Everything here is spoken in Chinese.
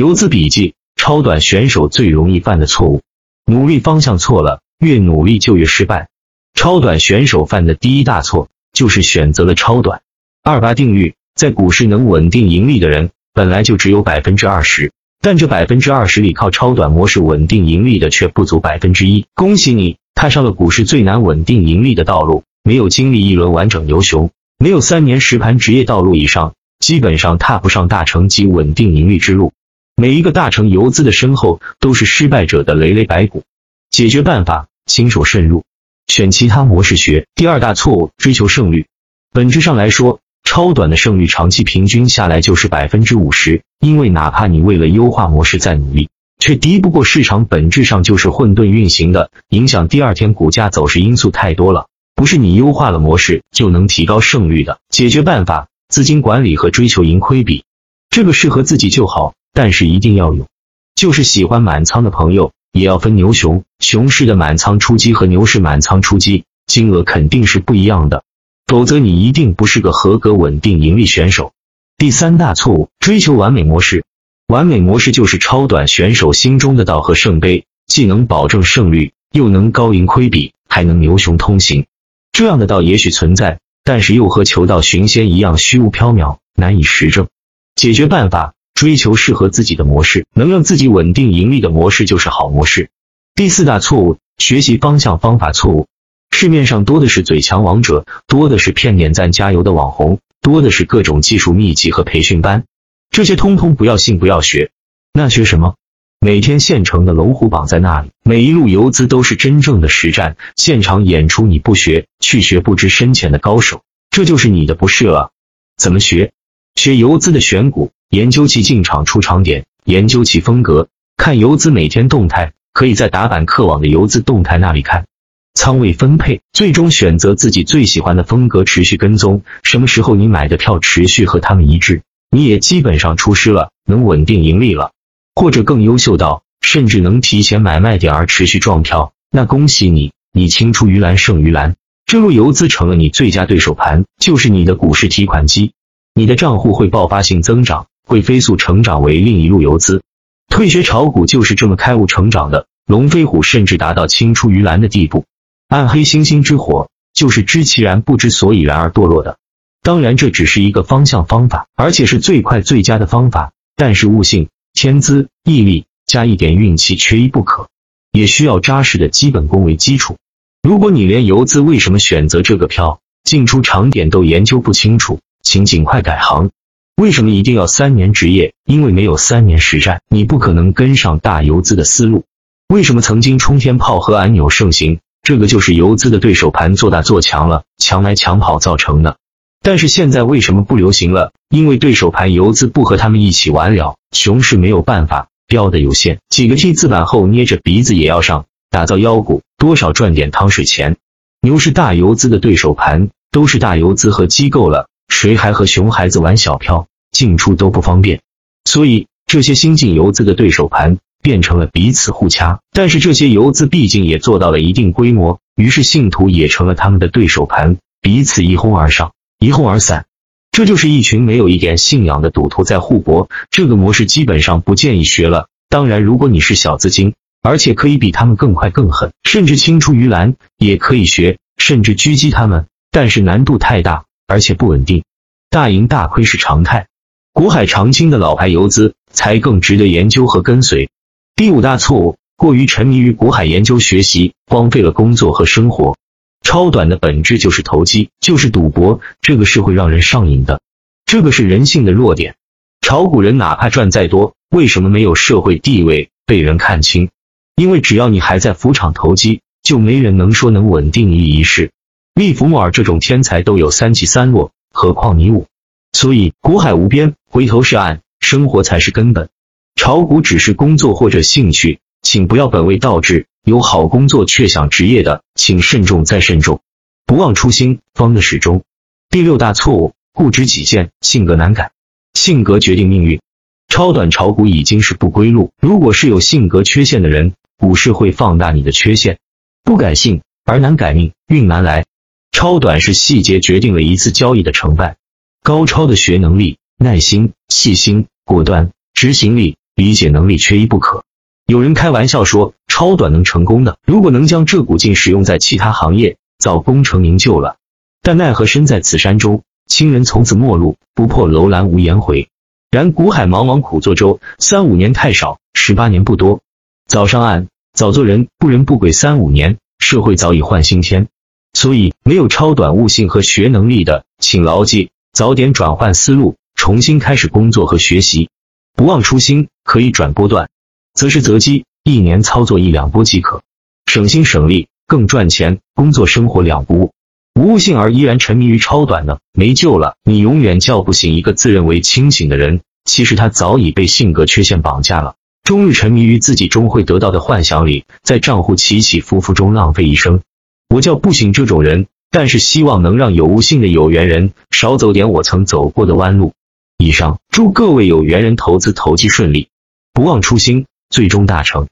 游资笔记：超短选手最容易犯的错误，努力方向错了，越努力就越失败。超短选手犯的第一大错就是选择了超短。二八定律：在股市能稳定盈利的人本来就只有百分之二十，但这百分之二十里靠超短模式稳定盈利的却不足百分之一。恭喜你，踏上了股市最难稳定盈利的道路。没有经历一轮完整牛熊，没有三年实盘职业道路以上，基本上踏不上大成及稳定盈利之路。每一个大成游资的身后，都是失败者的累累白骨。解决办法：新手慎入，选其他模式学。第二大错误：追求胜率。本质上来说，超短的胜率长期平均下来就是百分之五十。因为哪怕你为了优化模式再努力，却敌不过市场本质上就是混沌运行的，影响第二天股价走势因素太多了，不是你优化了模式就能提高胜率的。解决办法：资金管理和追求盈亏比。这个适合自己就好。但是一定要有，就是喜欢满仓的朋友，也要分牛熊。熊市的满仓出击和牛市满仓出击金额肯定是不一样的，否则你一定不是个合格稳定盈利选手。第三大错误，追求完美模式。完美模式就是超短选手心中的道和圣杯，既能保证胜率，又能高盈亏比，还能牛熊通行。这样的道也许存在，但是又和求道寻仙一样虚无缥缈，难以实证。解决办法。追求适合自己的模式，能让自己稳定盈利的模式就是好模式。第四大错误，学习方向方法错误。市面上多的是嘴强王者，多的是骗点赞加油的网红，多的是各种技术秘籍和培训班，这些通通不要信不要学。那学什么？每天现成的龙虎榜在那里，每一路游资都是真正的实战现场演出，你不学，去学不知深浅的高手，这就是你的不是了。怎么学？学游资的选股。研究其进场出场点，研究其风格，看游资每天动态，可以在打板客网的游资动态那里看仓位分配，最终选择自己最喜欢的风格，持续跟踪。什么时候你买的票持续和他们一致，你也基本上出师了，能稳定盈利了，或者更优秀到甚至能提前买卖点而持续撞票，那恭喜你，你青出于蓝胜于蓝，这路游资成了你最佳对手盘，就是你的股市提款机，你的账户会爆发性增长。会飞速成长为另一路游资，退学炒股就是这么开悟成长的。龙飞虎甚至达到青出于蓝的地步，暗黑星星之火就是知其然不知所以然而堕落的。当然，这只是一个方向方法，而且是最快最佳的方法。但是悟性、天资、毅力加一点运气缺一不可，也需要扎实的基本功为基础。如果你连游资为什么选择这个票、进出场点都研究不清楚，请尽快改行。为什么一定要三年职业？因为没有三年实战，你不可能跟上大游资的思路。为什么曾经冲天炮和按钮盛行？这个就是游资的对手盘做大做强了，强来强跑造成的。但是现在为什么不流行了？因为对手盘游资不和他们一起玩了，熊市没有办法，标的有限，几个 T 字板后捏着鼻子也要上，打造妖股，多少赚点汤水钱。牛市大游资的对手盘都是大游资和机构了。谁还和熊孩子玩小票，进出都不方便，所以这些新进游资的对手盘变成了彼此互掐。但是这些游资毕竟也做到了一定规模，于是信徒也成了他们的对手盘，彼此一哄而上，一哄而散。这就是一群没有一点信仰的赌徒在互搏。这个模式基本上不建议学了。当然，如果你是小资金，而且可以比他们更快更狠，甚至青出于蓝，也可以学，甚至狙击他们。但是难度太大。而且不稳定，大赢大亏是常态。股海长青的老牌游资才更值得研究和跟随。第五大错误，过于沉迷于股海研究学习，荒废了工作和生活。超短的本质就是投机，就是赌博，这个是会让人上瘾的，这个是人性的弱点。炒股人哪怕赚再多，为什么没有社会地位被人看清？因为只要你还在浮场投机，就没人能说能稳定你一世。利弗莫尔这种天才都有三起三落，何况你我？所以股海无边，回头是岸，生活才是根本。炒股只是工作或者兴趣，请不要本位倒置。有好工作却想职业的，请慎重再慎重。不忘初心，方得始终。第六大错误，固执己见，性格难改。性格决定命运。超短炒股已经是不归路。如果是有性格缺陷的人，股市会放大你的缺陷。不改性而难改命，运难来。超短是细节决定了一次交易的成败，高超的学能力、耐心、细心、果断、执行力理解能力缺一不可。有人开玩笑说，超短能成功的，如果能将这股劲使用在其他行业，早功成名就了。但奈何身在此山中，亲人从此陌路，不破楼兰无颜回。然古海茫茫苦作舟，三五年太少，十八年不多。早上岸，早做人，不人不鬼，三五年，社会早已换新天。所以，没有超短悟性和学能力的，请牢记，早点转换思路，重新开始工作和学习。不忘初心，可以转波段，择时择机，一年操作一两波即可，省心省力，更赚钱。工作生活两不误。无悟性而依然沉迷于超短呢，没救了。你永远叫不醒一个自认为清醒的人，其实他早已被性格缺陷绑架了，终日沉迷于自己终会得到的幻想里，在账户起起伏伏中浪费一生。我叫不醒这种人，但是希望能让有悟性的有缘人少走点我曾走过的弯路。以上祝各位有缘人投资投机顺利，不忘初心，最终大成。